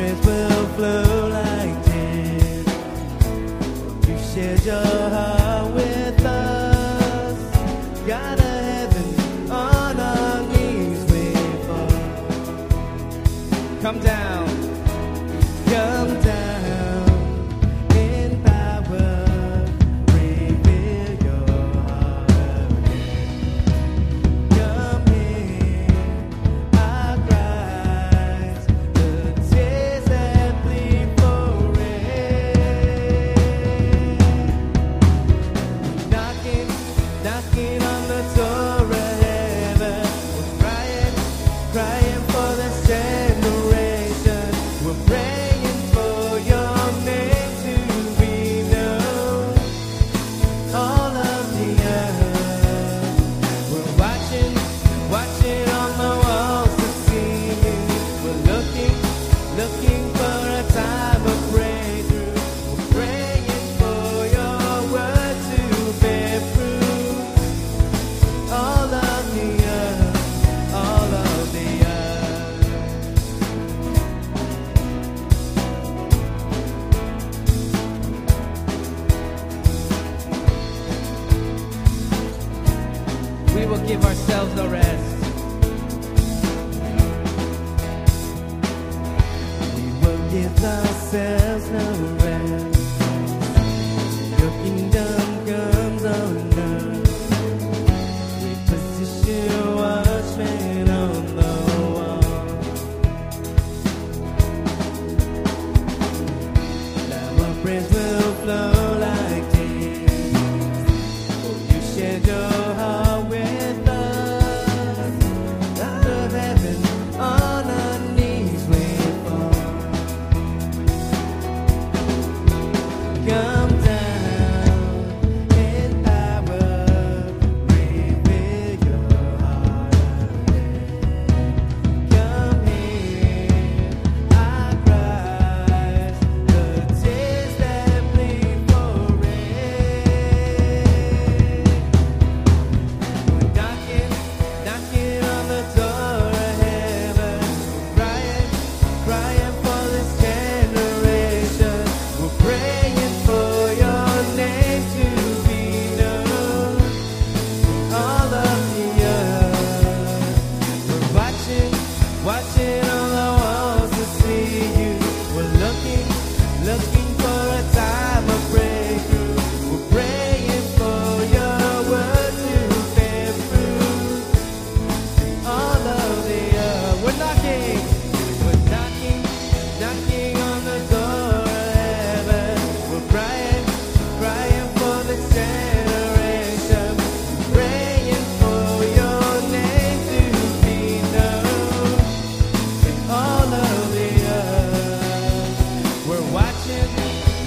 memories will flow like tears. You shared your give ourselves a rest. We will give ourselves no rest.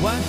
One,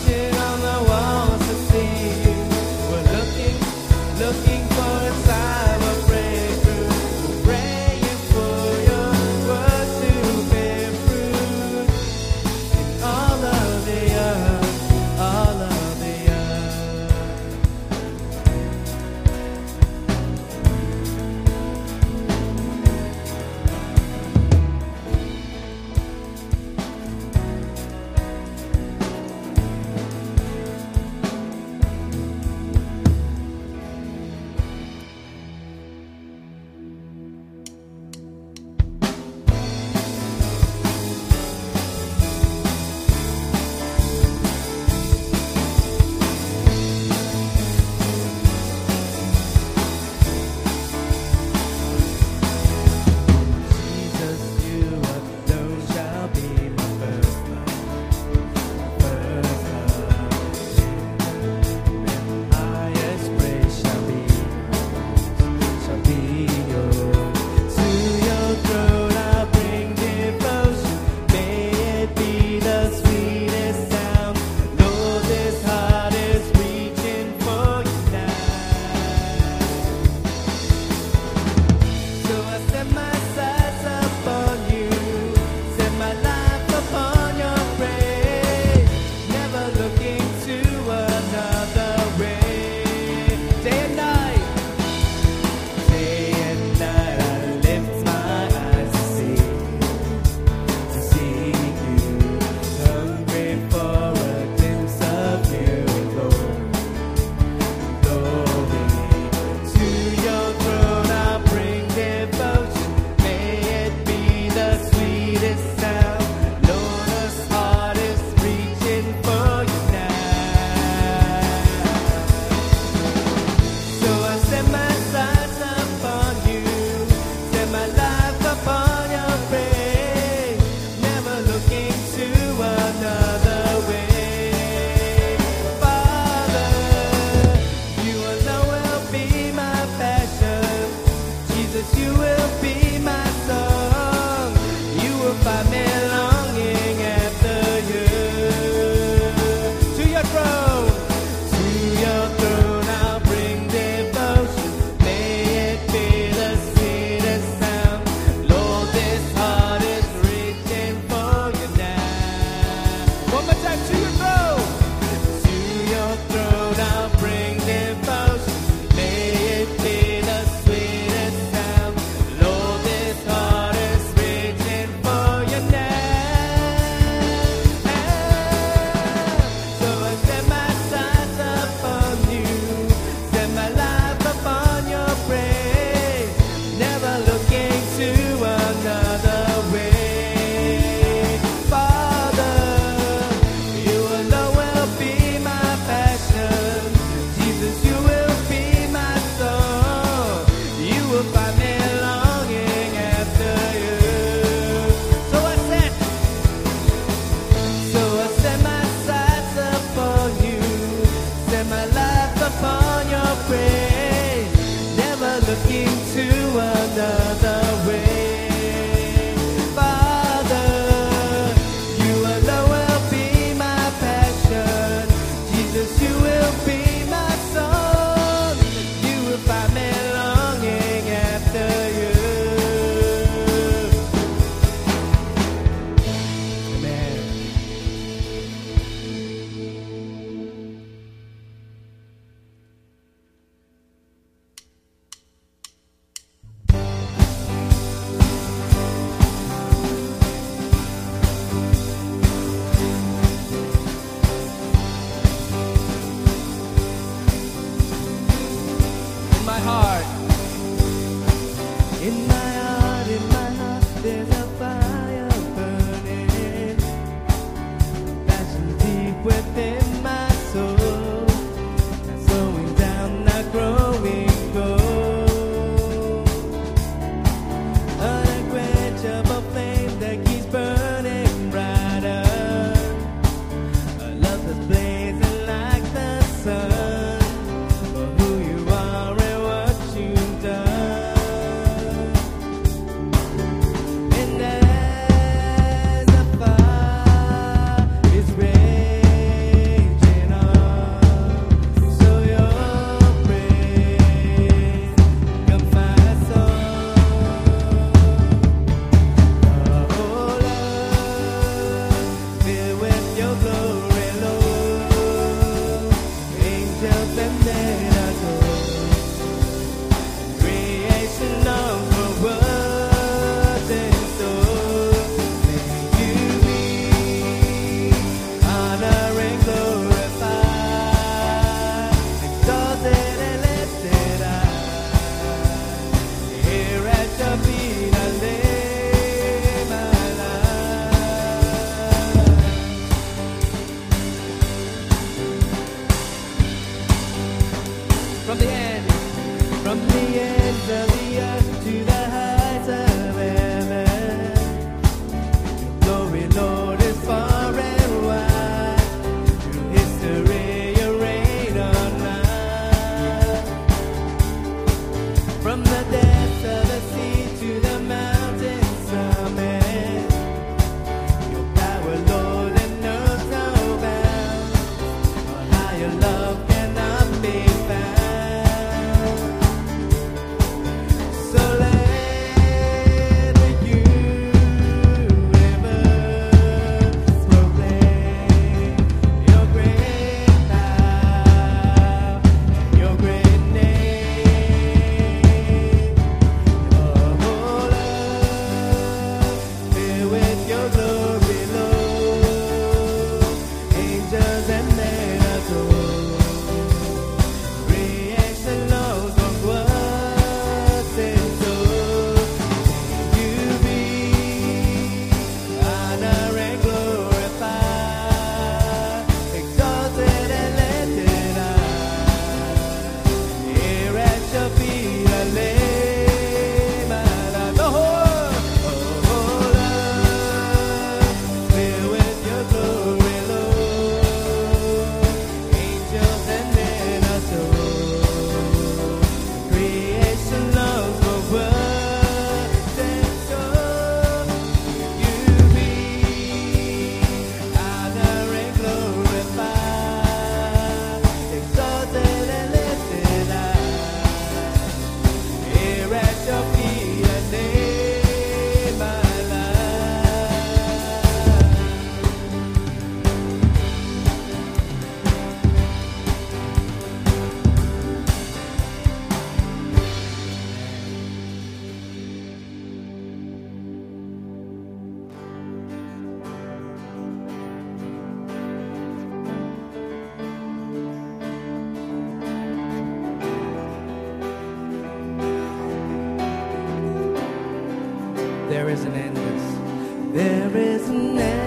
is an endless, there is an endless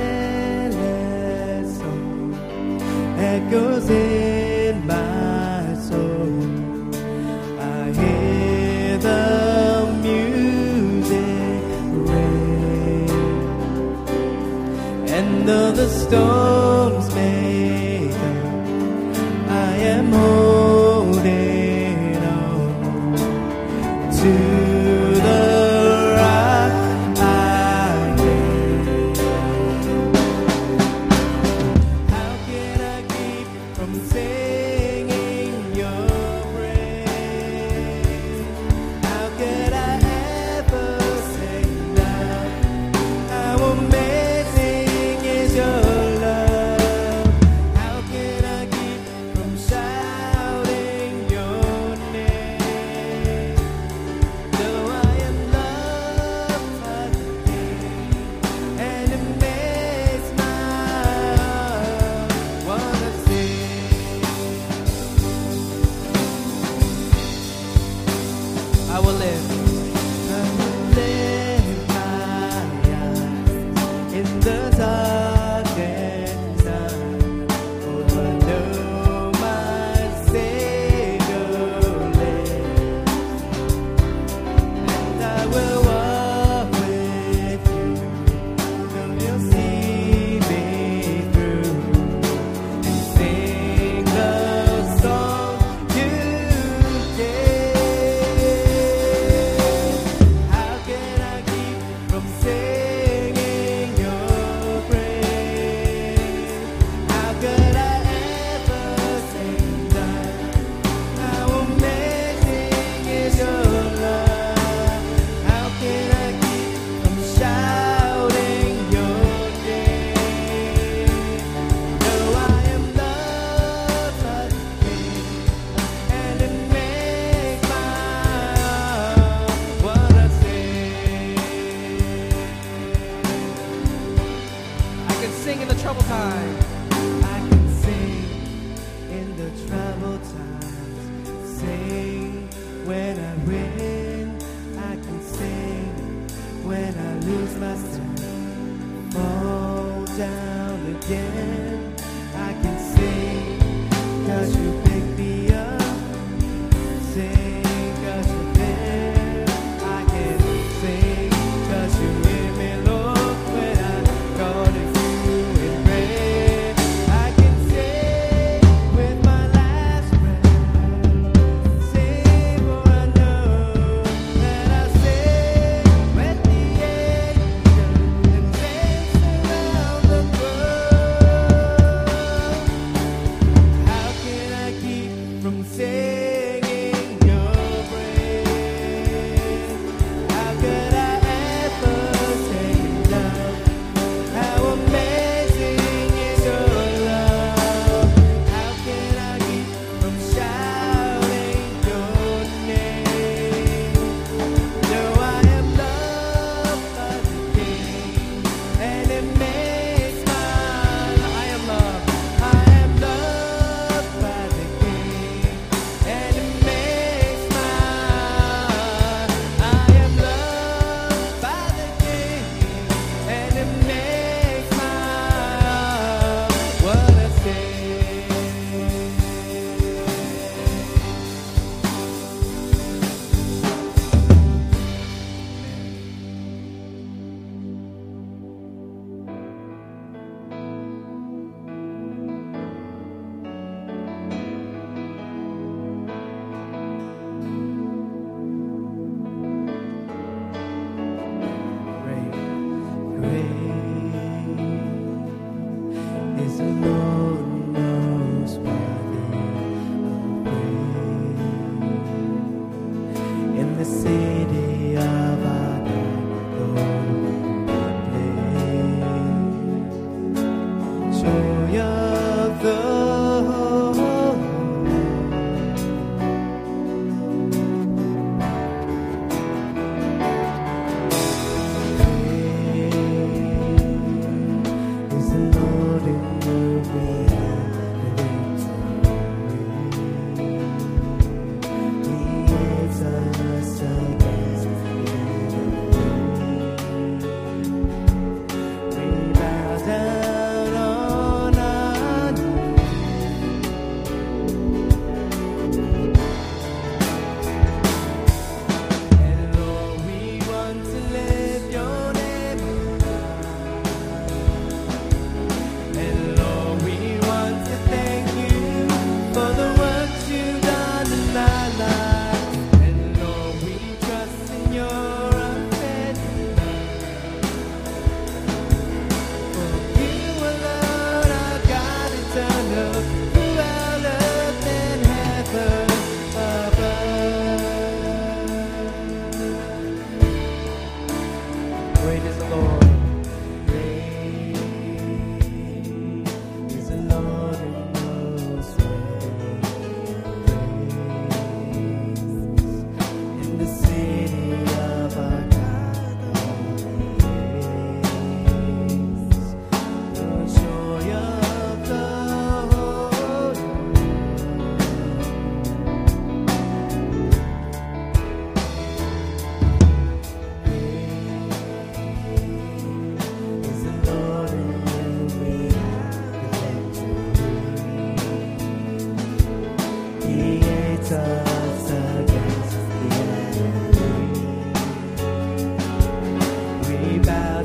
I will live. must fall down again. I can sing, cause you day.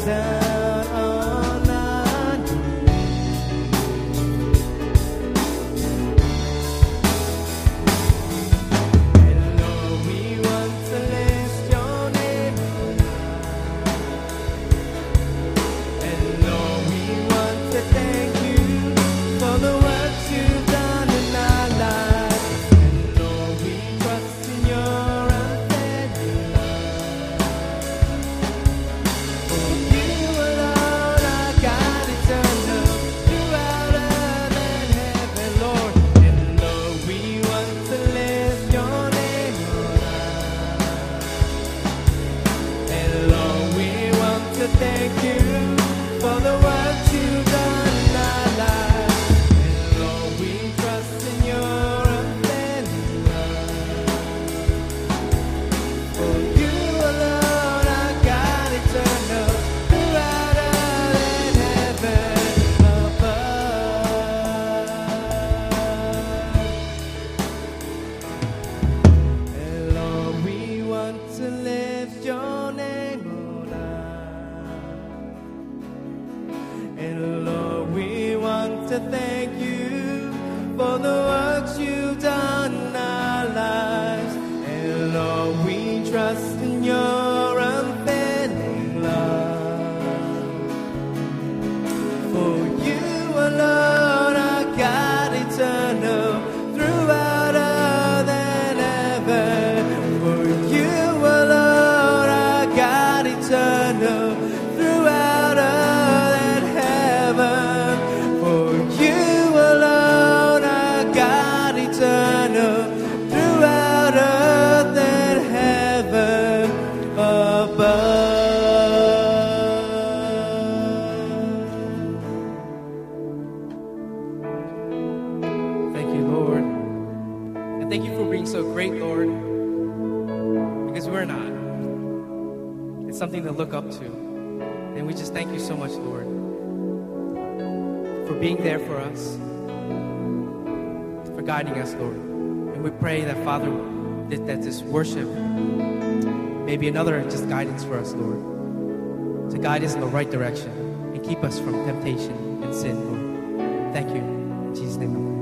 done. to thank you for the something to look up to. And we just thank you so much, Lord, for being there for us, for guiding us, Lord. And we pray that, Father, that, that this worship may be another just guidance for us, Lord, to guide us in the right direction and keep us from temptation and sin, Lord. Thank you. In Jesus' name.